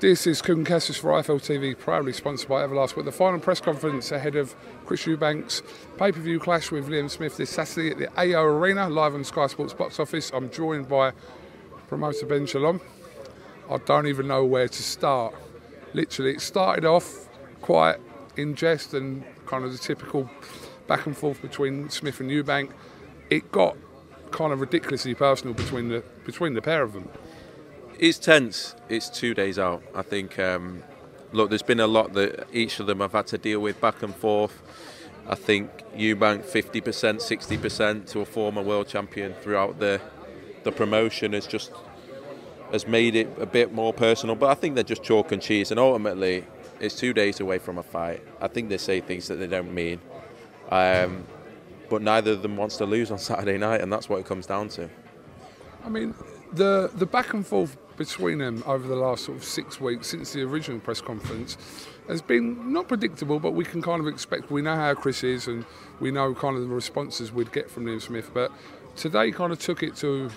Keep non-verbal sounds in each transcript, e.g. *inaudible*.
This is Kugan Cassius for IFL TV, proudly sponsored by Everlast, with the final press conference ahead of Chris Eubank's pay per view clash with Liam Smith this Saturday at the AO Arena, live on Sky Sports box office. I'm joined by promoter Ben Shalom. I don't even know where to start. Literally, it started off quite in jest and kind of the typical back and forth between Smith and Eubank. It got kind of ridiculously personal between the between the pair of them. It's tense. It's two days out. I think. Um, look, there's been a lot that each of them have had to deal with back and forth. I think Eubank 50%, 60% to a former world champion throughout the the promotion has just has made it a bit more personal. But I think they're just chalk and cheese, and ultimately, it's two days away from a fight. I think they say things that they don't mean. Um, but neither of them wants to lose on *laughs* Saturday night, and that's what it comes down to. I mean, the the back and forth between them over the last sort of six weeks since the original press conference has been not predictable, but we can kind of expect. We know how Chris is, and we know kind of the responses we'd get from Liam Smith. But today, kind of took it to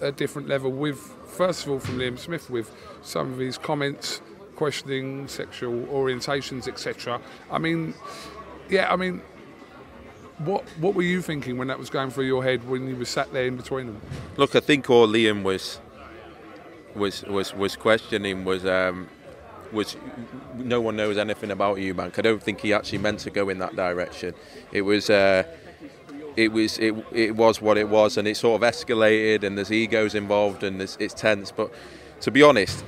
a, a different level. With first of all from Liam Smith, with some of his comments questioning sexual orientations, etc. I mean, yeah, I mean. What what were you thinking when that was going through your head when you were sat there in between them? Look, I think all Liam was was was was questioning was um, was no one knows anything about Eubank. I don't think he actually meant to go in that direction. It was. Uh, it was it, it was what it was, and it sort of escalated, and there's egos involved, and it's, it's tense. But to be honest,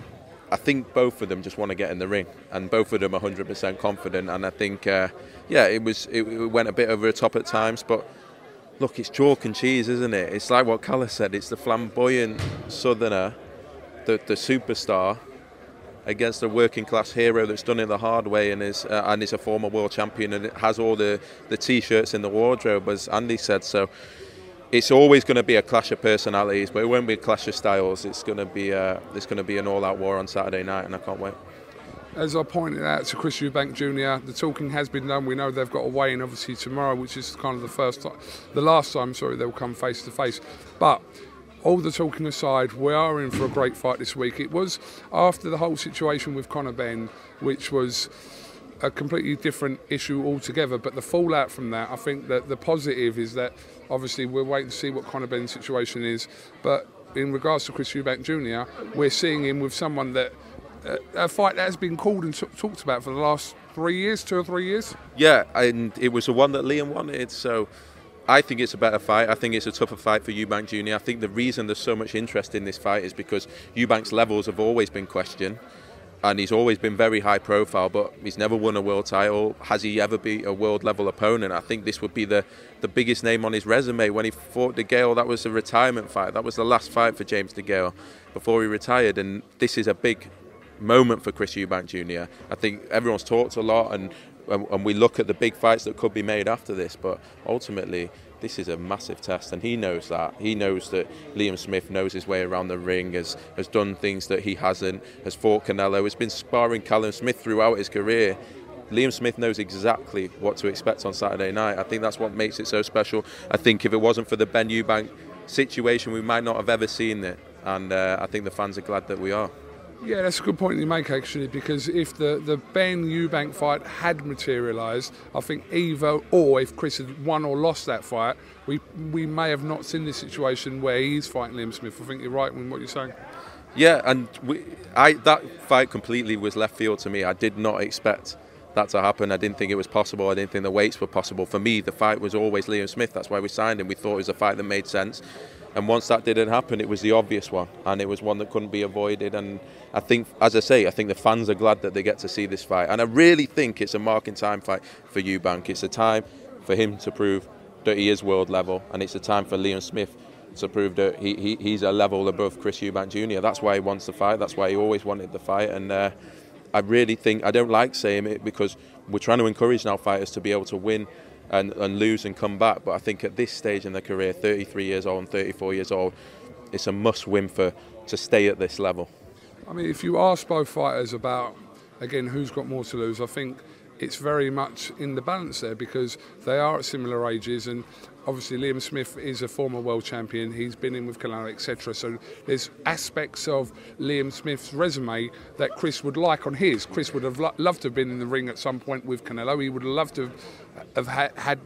I think both of them just want to get in the ring, and both of them are 100% confident. And I think, uh, yeah, it was it, it went a bit over the top at times, but look, it's chalk and cheese, isn't it? It's like what Callum said. It's the flamboyant Southerner, the the superstar, against a working class hero that's done it the hard way and is uh, and is a former world champion and has all the the t-shirts in the wardrobe, as Andy said. So it's always going to be a clash of personalities, but it won't be a clash of styles. It's going to be uh, a, there's going to be an all-out war on Saturday night, and I can't wait. As I pointed out to Chris Eubank Jr., the talking has been done. We know they've got a weigh-in obviously tomorrow, which is kind of the first time, the last time, sorry, they'll come face to face. But all the talking aside, we are in for a great fight this week. It was after the whole situation with Conor Benn, which was a completely different issue altogether. But the fallout from that, I think that the positive is that obviously we're waiting to see what Conor Benn's situation is. But in regards to Chris Eubank Jr., we're seeing him with someone that uh, a fight that has been called and t- talked about for the last three years, two or three years. Yeah, and it was the one that Liam wanted. So I think it's a better fight. I think it's a tougher fight for Eubank Jr. I think the reason there's so much interest in this fight is because Eubank's levels have always been questioned. And he's always been very high profile, but he's never won a world title. Has he ever beat a world level opponent? I think this would be the, the biggest name on his resume. When he fought DeGale, that was a retirement fight. That was the last fight for James DeGale before he retired. And this is a big moment for Chris Eubank Jr. I think everyone's talked a lot, and and we look at the big fights that could be made after this. But ultimately, this is a massive test, and he knows that. He knows that Liam Smith knows his way around the ring, has has done things that he hasn't, has fought Canelo, has been sparring Callum Smith throughout his career. Liam Smith knows exactly what to expect on Saturday night. I think that's what makes it so special. I think if it wasn't for the Benn Eubank situation, we might not have ever seen it, and uh, I think the fans are glad that we are. Yeah, that's a good point you make actually, because if the, the Benn Eubank fight had materialised, I think either or if Chris had won or lost that fight, we we may have not seen this situation where he's fighting Liam Smith. I think you're right in what you're saying. Yeah, and we, I that fight completely was left field to me. I did not expect that to happen. I didn't think it was possible. I didn't think the weights were possible. For me, the fight was always Liam Smith. That's why we signed him. We thought it was a fight that made sense. And once that didn't happen, it was the obvious one, and it was one that couldn't be avoided. And I think, as I say, I think the fans are glad that they get to see this fight. And I really think it's a marking time fight for Eubank. It's a time for him to prove that he is world level, and it's a time for Liam Smith to prove that he, he, he's a level above Chris Eubank Jr. That's why he wants the fight. That's why he always wanted the fight. And uh, I really think I don't like saying it because we're trying to encourage now fighters to be able to win and, and lose and come back. But I think at this stage in their career, 33 years old and 34 years old, it's a must-win for to stay at this level. I mean, if you ask both fighters about again who's got more to lose, I think it's very much in the balance there because they are at similar ages and obviously Liam Smith is a former world champion. He's been in with Canelo etc so there's aspects of Liam Smith's resume that Chris would like on his. Chris would have lo- loved to have been in the ring at some point with Canelo. He would have loved to have, ha- had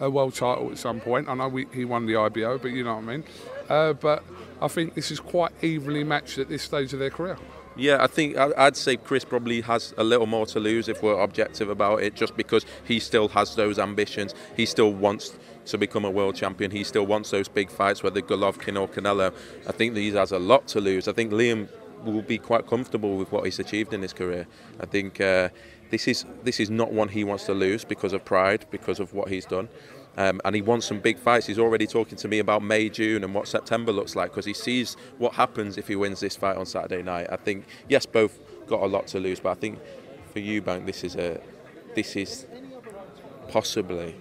a world title at some point. I know we, he won the IBO but you know what I mean. Uh, but I think this is quite evenly matched at this stage of their career. Yeah, I think I'd say Chris probably has a little more to lose if we're objective about it, just because he still has those ambitions. He still wants to become a world champion. He still wants those big fights, whether Golovkin or Canelo. I think he has a lot to lose. I think Liam will be quite comfortable with what he's achieved in his career. I think uh, this is this is not one he wants to lose because of pride, because of what he's done. Um, and he wants some big fights. He's already talking to me about May, June, and what September looks like because he sees what happens if he wins this fight on Saturday night. I think yes, both got a lot to lose, but I think for Eubank, this is a this is possibly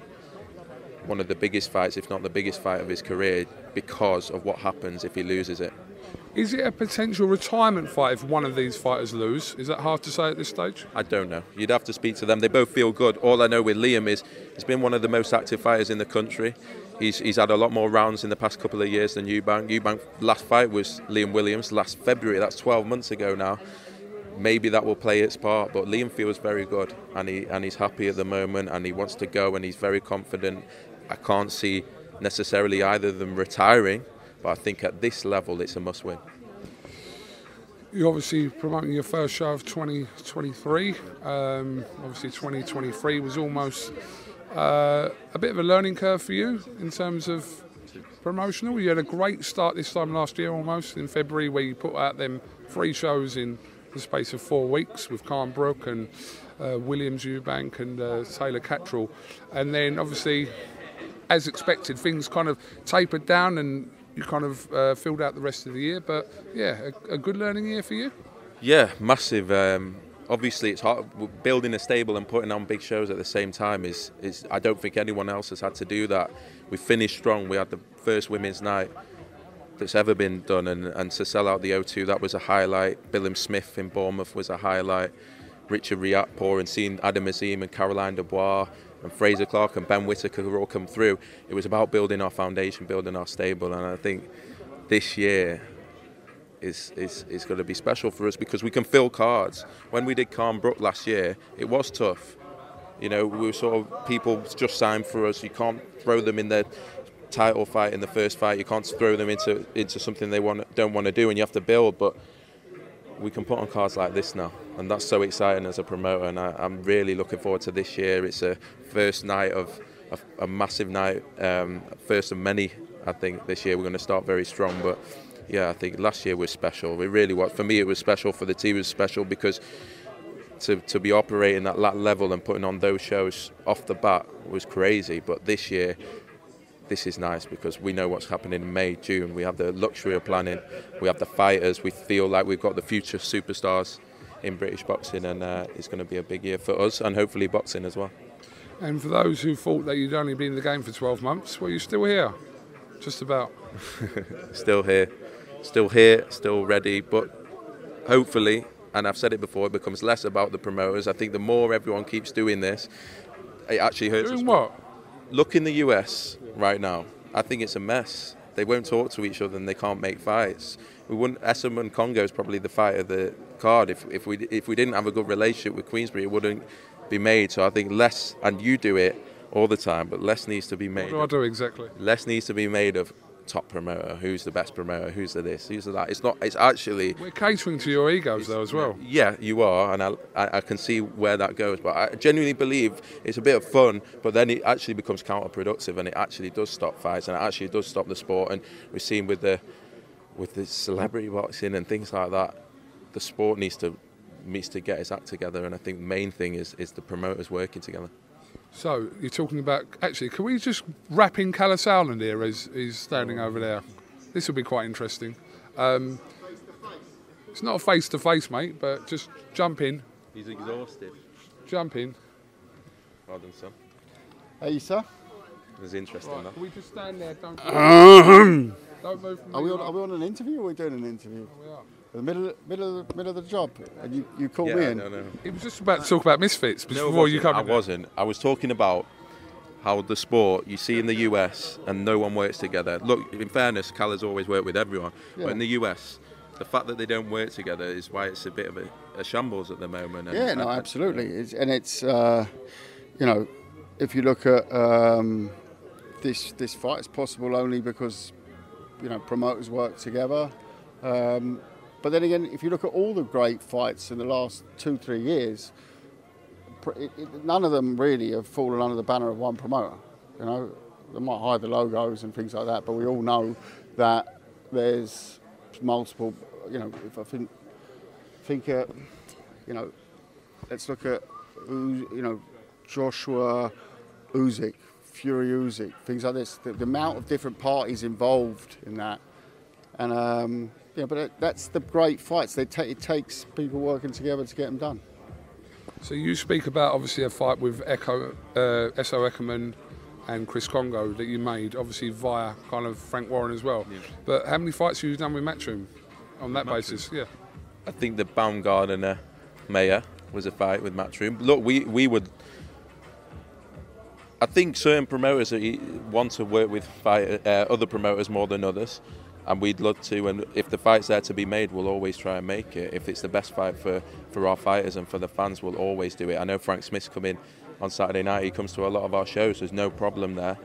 one of the biggest fights, if not the biggest fight of his career, because of what happens if he loses it. Is it a potential retirement fight if one of these fighters lose? Is that hard to say at this stage? I don't know. You'd have to speak to them. They both feel good. All I know with Liam is he's been one of the most active fighters in the country. He's, he's had a lot more rounds in the past couple of years than Eubank. Eubank last fight was Liam Williams last February. That's 12 months ago now. Maybe that will play its part, but Liam feels very good and he and he's happy at the moment and he wants to go and he's very confident. I can't see necessarily either of them retiring, but I think at this level it's a must-win. You're obviously promoting your first show of 2023. Um, obviously, 2023 was almost uh, a bit of a learning curve for you in terms of promotional. You had a great start this time last year, almost in February, where you put out them three shows in the space of four weeks with Khan Brook and uh, Williams Eubank and uh, Taylor Catterall, and then obviously, as expected, things kind of tapered down and you kind of uh, filled out the rest of the year. But yeah, a, a good learning year for you. Yeah, massive. Um, obviously, it's hard. Building a stable and putting on big shows at the same time is, is. I don't think anyone else has had to do that. We finished strong. We had the first women's night that's ever been done, and, and to sell out the O2, that was a highlight. Billam Smith in Bournemouth was a highlight. Richard Riakporhe and seeing Adam Azim and Caroline Dubois and Fraser Clarke and Ben Whitaker who all come through. It was about building our foundation, building our stable, and I think this year is, is, is going to be special for us because we can fill cards. When we did Khan Brook last year, it was tough. You know, we were sort of people just signed for us. You can't throw them in the title fight in the first fight. You can't throw them into into something they want don't want to do, and you have to build. But we can put on cards like this now, and that's so exciting as a promoter. And I, I'm really looking forward to this year. It's a first night of a, massive night, um, first of many. I think this year we're going to start very strong, but yeah, I think last year was special. It really was. For me, it was special. For the team, it was special because to, to be operating at that level and putting on those shows off the bat was crazy. But this year, this is nice because we know what's happening in May, June. We have the luxury of planning. We have the fighters. We feel like we've got the future superstars in British boxing, and uh, it's going to be a big year for us and hopefully boxing as well. And for those who thought that you'd only been in the game for 12 months, well, you're still here. Just about. *laughs* Still here, still here, still ready, but hopefully, and I've said it before, it becomes less about the promoters. I think the more everyone keeps doing this, it actually hurts Doing what? look in the US right now. I think it's a mess. They won't talk to each other and they can't make fights. We wouldn't. Essam and Kongo is probably the fight of the card. If, if we if we didn't have a good relationship with Queensberry, it wouldn't be made. So I think less, and you do it all the time, but less needs to be made. What do I do exactly? Less needs to be made of top promoter, who's the best promoter, who's the this, who's the that. It's not. It's actually We're catering to your egos though as well. yeah, you are, and I, I, I can see where that goes. But I genuinely believe it's a bit of fun, but then it actually becomes counterproductive, and it actually does stop fights, and it actually does stop the sport. And we've seen with the with the celebrity boxing and things like that, the sport needs to needs to get its act together. And I think the main thing is is the promoters working together. So you're talking about actually, can we just wrap in Kalle Sauerland here as he's standing over there? This will be quite interesting. Um, it's not a face to face, mate, but just jump in, He's exhausted. jump in. Well done, son. Hey, sir. It was interesting. Right, can we just stand there? Don't, *coughs* don't move from Are we, on, are we on an interview or are we doing an interview? we are. In the middle, middle, of the, middle of the job, and you, you called Yeah, me in. no, no. He was just about to talk about misfits No, before you come I wasn't. I was talking about how the sport you see in the US and no one works together. Look, in fairness, Cal has always worked with everyone, Yeah. but in the US, the fact that they don't work together is why it's a bit of a, a shambles at the moment. And Yeah, no, I- I- absolutely. It's, and it's, uh, you know, if you look at um, this this fight, it's possible only because, you know, promoters work together. Um, but then again, if you look at all the great fights in the last two, three years, none of them really have fallen under the banner of one promoter. You know, they might hide the logos and things like that, but we all know that there's multiple. You know, if I think think, uh, you know, let's look at, Uz- you know, Joshua Usyk, Fury Usyk, things like this. The, the amount of different parties involved in that, and um, yeah, but it, that's the great fights. They ta- it takes people working together to get them done. So you speak about obviously a fight with Ekow, uh, Essuman and Chris Kongo that you made, obviously via kind of Frank Warren as well. But how many fights have you done with Matchroom on that basis? Yeah. I think the Baumgartner Mayer was a fight with Matchroom. Look, we, we would. I think certain promoters want to work with fight, uh, other promoters more than others, and we'd love to. And if the fight's there to be made, we'll always try and make it. If it's the best fight for, for our fighters and for the fans, we'll always do it. I know Frank Smith's coming on Saturday night. He comes to a lot of our shows. There's no problem there.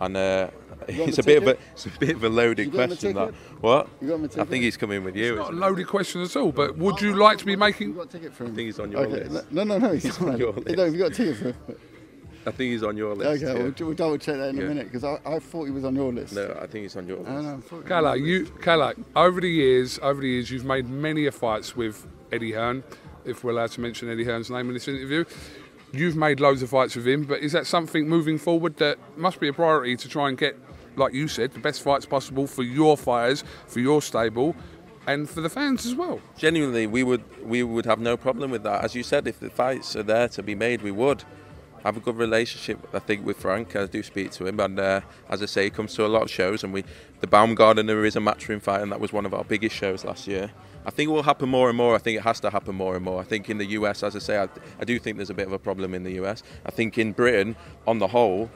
And uh, *laughs* it's a a bit of a it's a bit of a loaded You got him a question. That what? You got him a I ticket? think he's coming with you. Not a isn't he? loaded question at all, but would you like to be You making. got a ticket for him? I think he's on your okay. list. No, no, no. He's on not. your No, list. have you got a ticket for him? I think he's on your list. Okay, yeah. we'll, we'll double check that in Yeah. a minute because I, I thought he was on your list. No, I think he's on your list. I know, Kalle, you, Kalle, over the years, over the years, you've made many a fights with Eddie Hearn, if we're allowed to mention Eddie Hearn's name in this interview. You've made loads of fights with him, but is that something moving forward that must be a priority to try and get, like you said, the best fights possible for your fighters, for your stable, and for the fans as well? Genuinely, we would we would have no problem with that. As you said, if the fights are there to be made, we would have a good relationship. I think with Frank, I do speak to him, and uh, as I say, he comes to a lot of shows. And we, the Baumgartner is a matchroom fight, and that was one of our biggest shows last year. I think it will happen more and more. I think it has to happen more and more. I think in the US, as I say, I, I do think there's a bit of a problem in the US. I think in Britain, on the whole,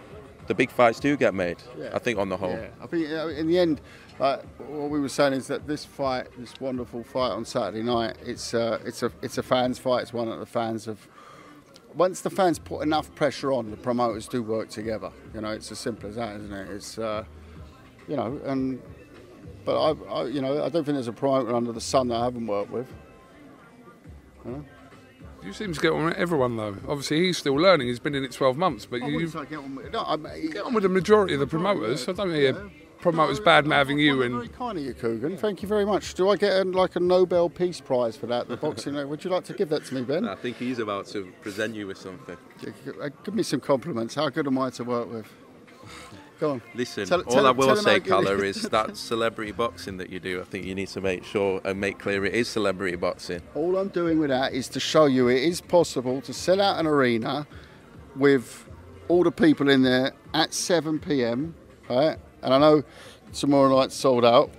the big fights do get made. Yeah. I think on the whole. Yeah, I think uh, in the end, like what we were saying is that this fight, this wonderful fight on Saturday night, it's uh, it's a it's a fans' fight. It's one that the fans have. Once the fans put enough pressure on, the promoters do work together. You know, it's as simple as that, isn't it? It's uh, you know, and but I, I, you know, I don't think there's a promoter under the sun that I haven't worked with. You seem to get on with everyone though. Obviously, he's still learning. He's been in it 12 months, but I you get on with, no, I, get on with the majority of the promoters. I don't hear promoters bad mouthing you Very and. kind of you, Kugan. Thank you very much. Do I get a, like a Nobel Peace Prize for that? The boxing. Would you like to give that to me, Ben? I think he's about to present you with something. Uh, Give me some compliments. How good am I to work with? Go on. Listen, Tell- all tell- I will say, how good it Kalle, is. is that *laughs* celebrity boxing that you do. I think you need to make sure and make clear it is celebrity boxing. All I'm doing with that is to show you it is possible to sell out an arena with all the people in there at 7 p.m. Right? And I know tomorrow night's sold out.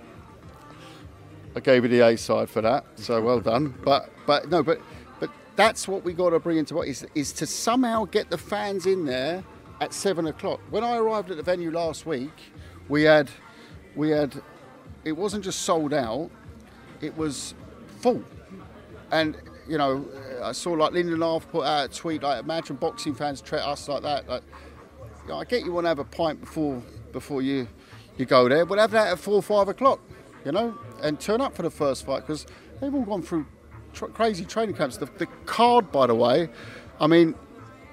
I gave you the A side for that, so well done. But but no, but but that's what we got to bring into what is is to somehow get the fans in there at seven o'clock. When I arrived at the venue last week, we had we had it wasn't just sold out, it was full. And you know, I saw like Arth put out a tweet like, "Imagine boxing fans treat us like that." Like, you know, I get you want to have a pint before before you you go there, but have that at four, five o'clock, you know, and turn up for the first fight because they've all gone through tr- crazy training camps. The, the card, by the way, I mean,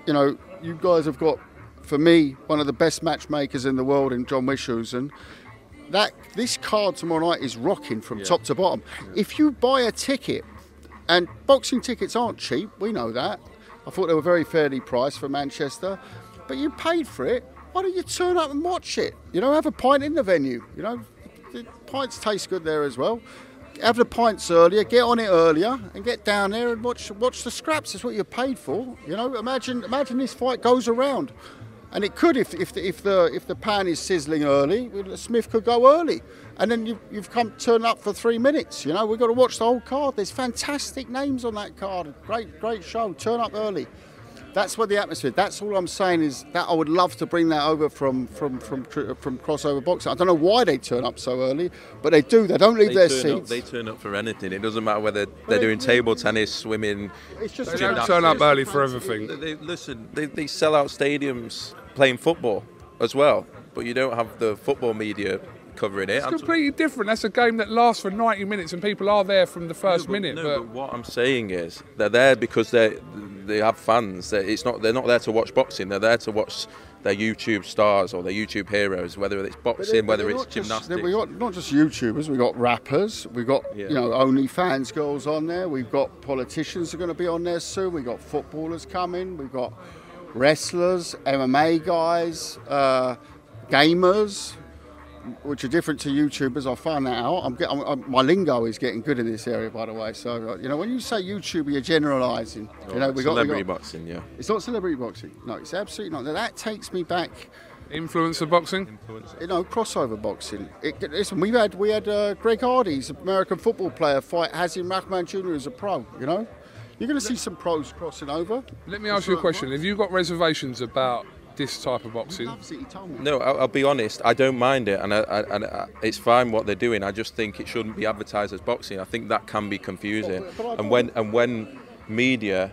you know, you guys have got, for me, one of the best matchmakers in the world in John Wischhusen. That this card tomorrow night is rocking from top to bottom. If you buy a ticket, and boxing tickets aren't cheap, we know that. I thought they were very fairly priced for Manchester, but you paid for it. Why don't you turn up and watch it? You know, have a pint in the venue. You know, the pints taste good there as well. Have the pints earlier, get on it earlier, and get down there and watch watch the scraps. That's what you're paid for. You know, imagine imagine this fight goes around, and it could if if the, if the if the pan is sizzling early, Smith could go early, and then you, you've come turn up for three minutes. You know, we've got to watch the whole card. There's fantastic names on that card. Great great show. Turn up early. That's what the atmosphere. That's all I'm saying is that I would love to bring that over from from from from crossover boxing. I don't know why they turn up so early, but they do. They don't leave They their turn, up, seats. they turn up for anything. It doesn't matter whether they're doing table tennis, swimming. It's just They don't gymnastics. turn up early for everything. They, they- listen, they, they sell out stadiums playing football as well, but you don't have the football media covering it. It's I'm- completely different. That's a game that lasts for 90 minutes and people are there from the first No, but- minute. no, but but what I'm saying is they're there because they they have fans. They- It's not they're not there to watch boxing. They're there to watch their YouTube stars or their YouTube heroes, whether it's boxing, they're- whether it's not just- gymnastics. we got not just YouTubers, we've got rappers, we've got Yeah. you know OnlyFans girls on there, we've got politicians are going to be on there soon, we've got footballers coming, we've got wrestlers, MMA guys, uh, gamers, which are different to YouTubers. I found that out. I'm, get, I'm, I'm my lingo is getting good in this area, by the way. So uh, you know when you say YouTuber, you're generalising. You know we got, we celebrity got boxing, yeah. it's not celebrity boxing. No, it's absolutely not. Now, that takes me back influencer boxing. you know, crossover boxing. It, listen, we had we had uh, Greg Hardy's American football player fight Hasim Rahman Jr. as a pro. You know, you're going to see some pros crossing over. Let me ask you a question. Have you got reservations about this type of boxing? Loves it, he told me. No, I'll, I'll be honest. I don't mind it, and, I, I, and I, it's fine what they're doing. I just think it shouldn't be advertised as boxing. I think that can be confusing. But- but and when and when media,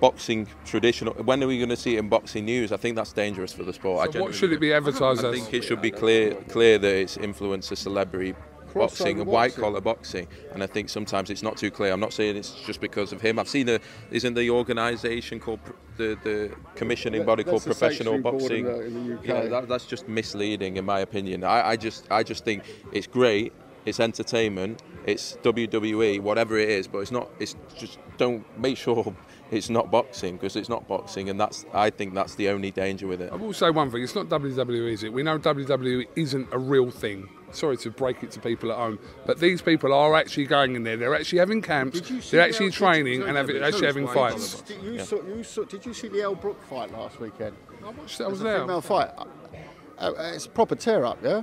boxing traditional. When are we going to see it in boxing news? I think that's dangerous for the sport. I So what should it be advertised I as? think it should be clear clear that it's influencer celebrity boxing and white collar boxing. And I think sometimes it's not too clear. I'm not saying it's just because of him. I've seen the isn't the organisation called pr- the the commissioning That- body called that's the professional sanctioning board boxing. in the- in the UK. Yeah, that, that's just misleading in my opinion. I, I just I just think it's great. It's entertainment. It's WWE whatever it is but it's not it's just don't make sure *laughs* it's not boxing because it's not boxing and that's I think that's the only danger with it. I will say one thing: it's not WWE, is it? We know WWE isn't a real thing. Sorry to break it to people at home, but these people are actually going in there. They're actually having camps. Did you see They're actually El- training and did- having, did- actually having fights. Did you, saw, you saw, did you see the Elle Brooke fight last weekend? I watched that. I was It's a there. female fight. Uh, uh, it's a proper tear up, yeah.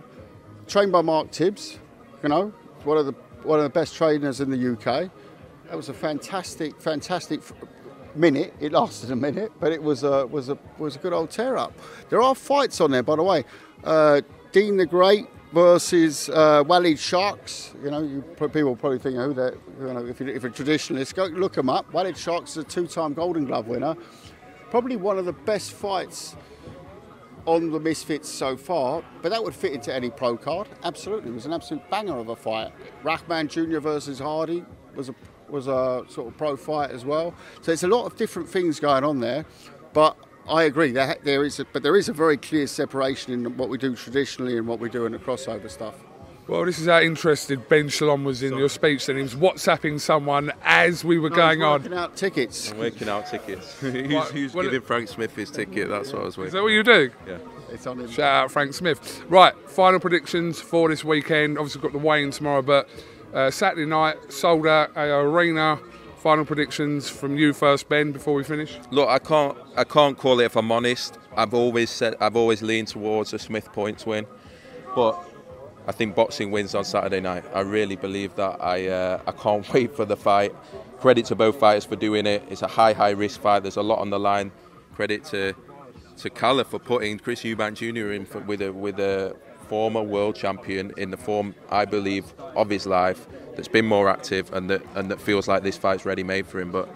Trained by Mark Tibbs, you know, one of the one of the best trainers in the UK. That was a fantastic, fantastic f- minute. It lasted a minute, but it was a was a was a good old tear up. There are fights on there, by the way. Uh, Deen the Great versus uh, Walid Sharks. You know, you, people probably think who they're. You know, if, you, if a traditionalist, go look them up. Walid Sharks is a two-time Golden Glove winner. Probably one of the best fights on the Misfits so far, but that would fit into any pro card. Absolutely, it was an absolute banger of a fight. Rahman Jr. versus Hardy was a was a sort of pro fight as well. So there's a lot of different things going on there, but I agree that there is, a, but there is a very clear separation in what we do traditionally and what we do in the crossover stuff. Well, this is how interested Ben Shalom was in your speech. Then he was WhatsApping someone as we were going No, he's on. working out tickets. I'm working out tickets who's, Right, who's well, giving Frank Smith his ticket that's what I was Is that what you do? yeah It's on him. Shout out Frank Smith. Right, final predictions for this weekend. Obviously, we've got the weigh-in tomorrow, but uh, Saturday night, sold out a arena. Final predictions from you first, Ben, before we finish. Look, I can't, I can't call it if I'm honest. I've always said, I've always leaned towards a Smith points win, but I think boxing wins on Saturday night. I really believe that. I, uh, I can't *laughs* wait for the fight. Credit to both fighters for doing it. It's a high, high risk fight. There's a lot on the line. Credit to, to Kalle for putting Chris Eubank Jr. in for, with a, with a former world champion in the form, I believe, of his life. That's been more active and that, and that feels like this fight's ready made for him. But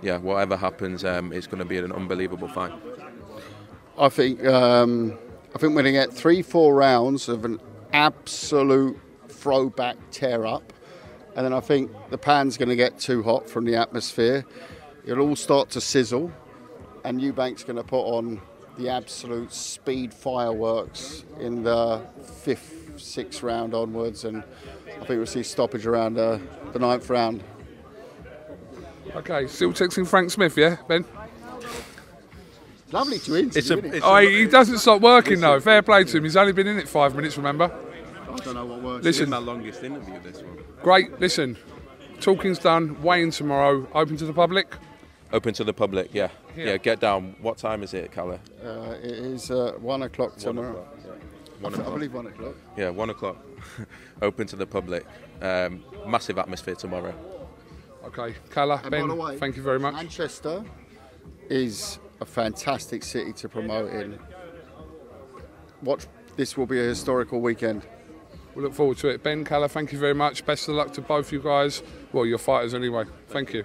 yeah, whatever happens, um, it's going to be an unbelievable fight. I think um, I think we're going to get three, four rounds of an absolute throwback tear up. And then I think the pan's going to get too hot from the atmosphere. It'll all start to sizzle. And Eubank's going to put on the absolute speed fireworks in the fifth, sixth round onwards. And I think we'll see stoppage around uh, the ninth round. Okay, still texting Frank Smith, yeah, Ben? Lovely to interview. It's a- isn't it? it's Oh, he he doesn't stop working though. Fair play to him. He's only been in it five minutes, remember? I don't know what works. Listen, longest interview, this one. great. Listen, talking's done. Weighing tomorrow. Open to the public. Open to the public, yeah. Yeah. Yeah, get down. What time is it, Kalle? Uh, it is uh, one o'clock tomorrow. One I o'clock. believe one o'clock. Yeah, one o'clock. *laughs* Open to the public. Um, massive atmosphere tomorrow. Okay, Kalle, And Ben, by the way, thank you very much. Manchester is a fantastic city to promote in. Watch, this will be a historical weekend. We look forward to it. Ben, Kalle, thank you very much. Best of luck to both you guys. Well, you're fighters anyway. Thank you.